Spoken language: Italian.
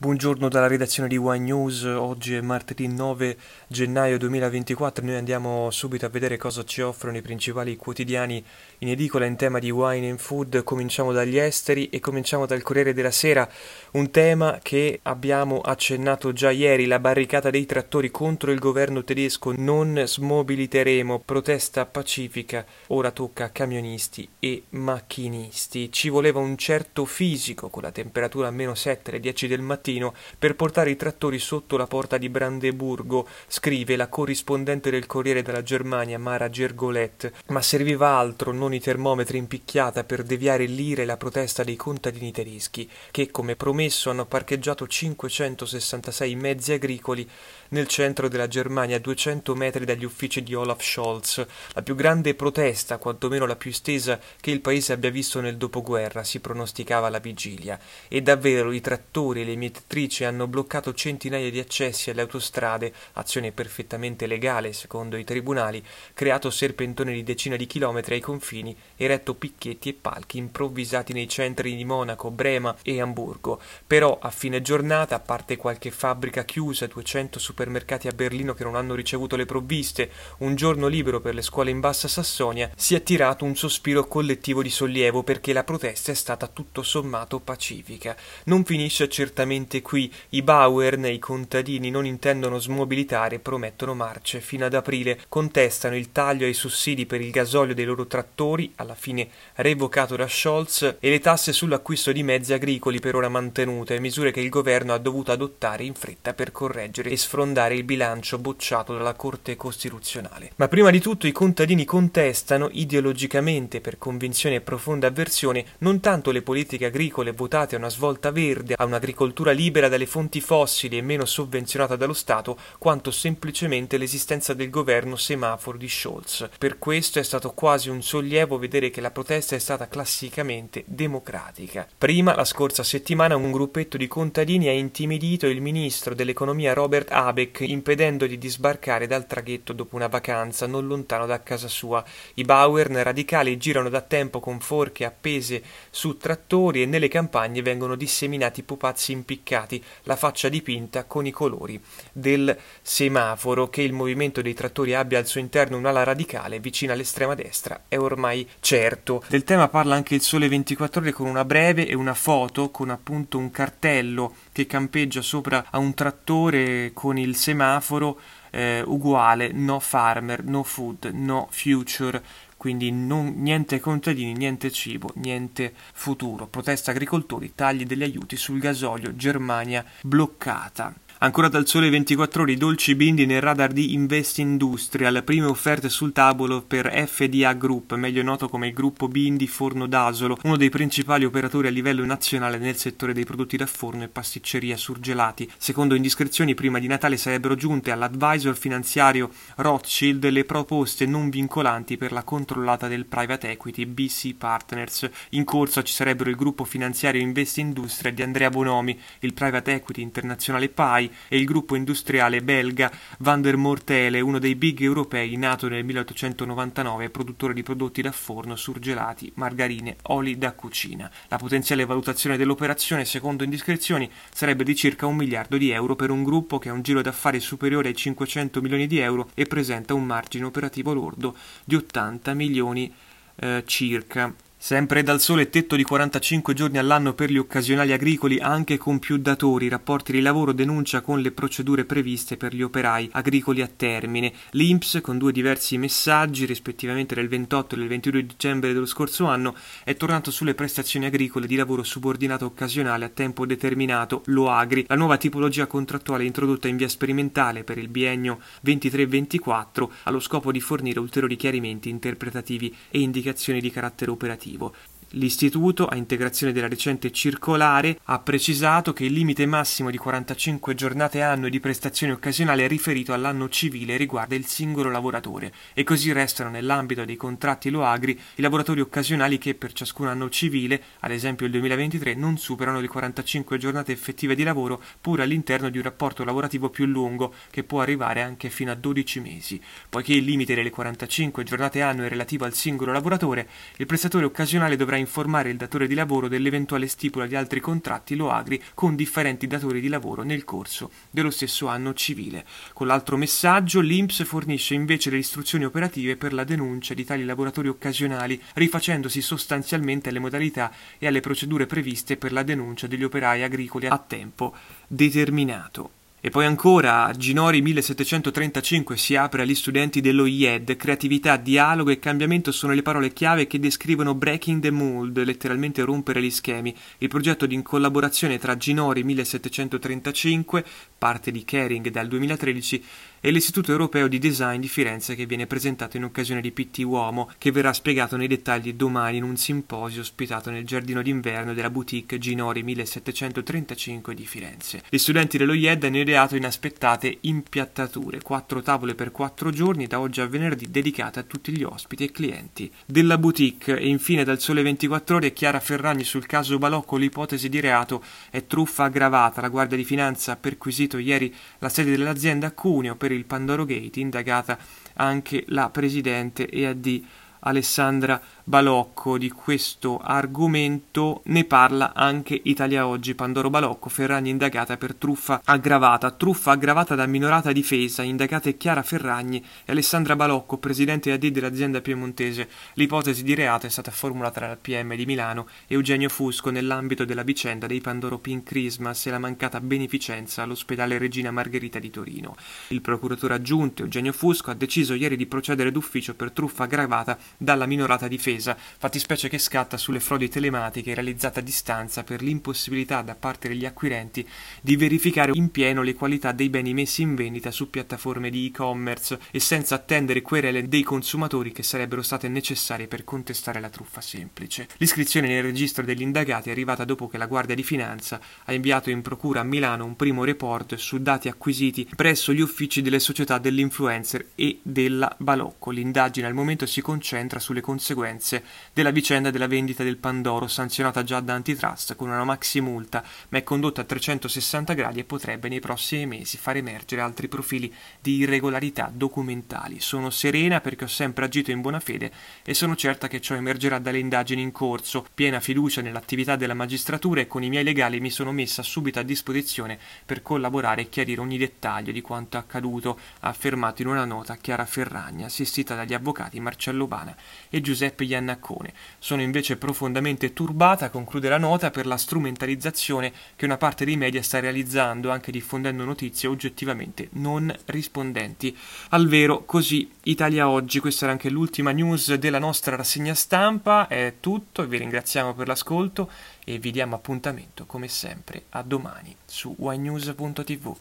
Buongiorno dalla redazione di Wine News, oggi è martedì 9 gennaio 2024 noi andiamo subito a vedere cosa ci offrono i principali quotidiani in edicola in tema di wine and food, cominciamo dagli esteri e cominciamo dal Corriere della Sera, un tema che abbiamo accennato già ieri, la barricata dei trattori contro il governo tedesco, non smobiliteremo, protesta pacifica, ora tocca a camionisti e macchinisti, ci voleva un certo fisico con la temperatura a meno 7 alle 10 del mattino per portare i trattori sotto la porta di Brandeburgo, scrive la corrispondente del Corriere della Germania Mara Gergolet, ma serviva altro, non i termometri in picchiata per deviare l'ira e la protesta dei contadini tedeschi, che come promesso hanno parcheggiato 566 mezzi agricoli nel centro della Germania, a 200 metri dagli uffici di Olaf Scholz, la più grande protesta, quantomeno la più estesa, che il paese abbia visto nel dopoguerra, si pronosticava alla vigilia. E davvero i trattori e le mietitrici hanno bloccato centinaia di accessi alle autostrade, azione perfettamente legale secondo i tribunali, creato serpentoni di decine di chilometri ai confini, eretto picchetti e palchi improvvisati nei centri di Monaco, Brema e Amburgo. Però a fine giornata, a parte qualche fabbrica chiusa, 200 supermercati a Berlino che non hanno ricevuto le provviste, un giorno libero per le scuole in Bassa Sassonia, si è tirato un sospiro collettivo di sollievo perché la protesta è stata tutto sommato pacifica. Non finisce certamente qui. I Bauern i contadini non intendono smobilitare e promettono marce. Fino ad aprile contestano il taglio ai sussidi per il gasolio dei loro trattori, alla fine revocato da Scholz, e le tasse sull'acquisto di mezzi agricoli per ora mantenute, misure che il governo ha dovuto adottare in fretta per correggere e sfruttare sfondare il bilancio bocciato dalla Corte Costituzionale. Ma prima di tutto i contadini contestano ideologicamente, per convinzione e profonda avversione, non tanto le politiche agricole votate a una svolta verde, a un'agricoltura libera dalle fonti fossili e meno sovvenzionata dallo Stato, quanto semplicemente l'esistenza del governo semaforo di Scholz. Per questo è stato quasi un sollievo vedere che la protesta è stata classicamente democratica. Prima, la scorsa settimana, un gruppetto di contadini ha intimidito il ministro dell'economia Robert Habeck impedendogli di sbarcare dal traghetto dopo una vacanza non lontano da casa sua. I Bauern radicali girano da tempo con forche appese su trattori e nelle campagne vengono disseminati pupazzi impiccati, la faccia dipinta con i colori del semaforo che il movimento dei trattori abbia al suo interno un'ala radicale vicina all'estrema destra è ormai certo. Del tema parla anche il Sole 24 ore con una breve e una foto con appunto un cartello che campeggia sopra a un trattore con il semaforo eh, uguale no farmer, no food, no future, quindi non, niente contadini, niente cibo, niente futuro. Protesta agricoltori, tagli degli aiuti sul gasolio, Germania bloccata. Ancora dal sole 24 ore i dolci bindi nel radar di Invest Industrial, prime offerte sul tavolo per FDA Group, meglio noto come il gruppo Bindi Forno d'Asolo, uno dei principali operatori a livello nazionale nel settore dei prodotti da forno e pasticceria surgelati. Secondo indiscrezioni, prima di Natale sarebbero giunte all'advisor finanziario Rothschild le proposte non vincolanti per la controllata del private equity BC Partners. In corso ci sarebbero il gruppo finanziario Invest Industrial di Andrea Bonomi, il private equity internazionale PAI, e il gruppo industriale belga Van der Mortele, uno dei big europei nato nel 1899, produttore di prodotti da forno, surgelati, margarine, oli da cucina. La potenziale valutazione dell'operazione, secondo indiscrezioni, sarebbe di circa un miliardo di euro per un gruppo che ha un giro d'affari superiore ai 500 milioni di euro e presenta un margine operativo lordo di 80 milioni eh, circa. Sempre dal sole tetto di 45 giorni all'anno per gli occasionali agricoli anche con più datori, rapporti di lavoro denuncia con le procedure previste per gli operai agricoli a termine. L'INPS, con due diversi messaggi, rispettivamente del 28 e del 22 dicembre dello scorso anno, è tornato sulle prestazioni agricole di lavoro subordinato occasionale a tempo determinato, l'OAGRI, la nuova tipologia contrattuale introdotta in via sperimentale per il biennio 23-24 allo scopo di fornire ulteriori chiarimenti interpretativi e indicazioni di carattere operativo motivo. L'istituto, a integrazione della recente circolare, ha precisato che il limite massimo di 45 giornate annue di prestazione occasionale è riferito all'anno civile e riguarda il singolo lavoratore e così restano nell'ambito dei contratti Loagri i lavoratori occasionali che per ciascun anno civile, ad esempio il 2023, non superano le 45 giornate effettive di lavoro pur all'interno di un rapporto lavorativo più lungo che può arrivare anche fino a 12 mesi. Poiché il limite delle 45 giornate annue è relativo al singolo lavoratore, il prestatore occasionale dovrà informare il datore di lavoro dell'eventuale stipula di altri contratti Loagri con differenti datori di lavoro nel corso dello stesso anno civile. Con l'altro messaggio, l'Inps fornisce invece le istruzioni operative per la denuncia di tali lavoratori occasionali, rifacendosi sostanzialmente alle modalità e alle procedure previste per la denuncia degli operai agricoli a tempo determinato. E poi ancora, Ginori 1735 si apre agli studenti dello IED, creatività, dialogo e cambiamento sono le parole chiave che descrivono Breaking the Mold, letteralmente rompere gli schemi, il progetto di collaborazione tra Ginori 1735, parte di Kering dal 2013, e l'Istituto Europeo di Design di Firenze che viene presentato in occasione di PT Uomo, che verrà spiegato nei dettagli domani in un simposio ospitato nel giardino d'inverno della boutique Ginori 1735 di Firenze. Gli studenti dello IED hanno ideato inaspettate impiattature, quattro tavole per quattro giorni da oggi a venerdì dedicate a tutti gli ospiti e clienti della boutique e infine dal Sole 24 ore Chiara Ferragni sul caso Balocco l'ipotesi di reato è truffa aggravata. La Guardia di Finanza ha perquisito ieri la sede dell'azienda a Cuneo per il Pandoro Gate, indagata anche la presidente EAD Alessandra Balocco di questo argomento ne parla anche Italia Oggi. Pandoro Balocco, Ferragni indagata per truffa aggravata. Truffa aggravata da minorata difesa, indagate Chiara Ferragni e Alessandra Balocco, presidente AD dell'azienda piemontese. L'ipotesi di reato è stata formulata dal PM di Milano Eugenio Fusco nell'ambito della vicenda dei Pandoro Pink Christmas e la mancata beneficenza all'ospedale Regina Margherita di Torino. Il procuratore aggiunto Eugenio Fusco ha deciso ieri di procedere d'ufficio per truffa aggravata dalla minorata difesa difesa, fattispecie che scatta sulle frodi telematiche realizzate a distanza per l'impossibilità da parte degli acquirenti di verificare in pieno le qualità dei beni messi in vendita su piattaforme di e-commerce e senza attendere querele dei consumatori che sarebbero state necessarie per contestare la truffa semplice. L'iscrizione nel registro degli indagati è arrivata dopo che la Guardia di Finanza ha inviato in procura a Milano un primo report su dati acquisiti presso gli uffici delle società dell'influencer e della Balocco. L'indagine al momento si concentra sulle conseguenze notizie della vicenda della vendita del Pandoro, sanzionata già da antitrust con una maxi multa, ma è condotta a 360 gradi e potrebbe nei prossimi mesi far emergere altri profili di irregolarità documentali. Sono serena perché ho sempre agito in buona fede e sono certa che ciò emergerà dalle indagini in corso, piena fiducia nell'attività della magistratura e con i miei legali mi sono messa subito a disposizione per collaborare e chiarire ogni dettaglio di quanto accaduto, ha affermato in una nota Chiara Ferragna, assistita dagli avvocati Marcello Bana e Giuseppe Iannacci Iannaccone. Sono invece profondamente turbata, conclude la nota, per la strumentalizzazione che una parte dei media sta realizzando, anche diffondendo notizie oggettivamente non rispondenti al vero. Così Italia Oggi, questa era anche l'ultima news della nostra rassegna stampa, è tutto, vi ringraziamo per l'ascolto e vi diamo appuntamento come sempre a domani su ynews.tv.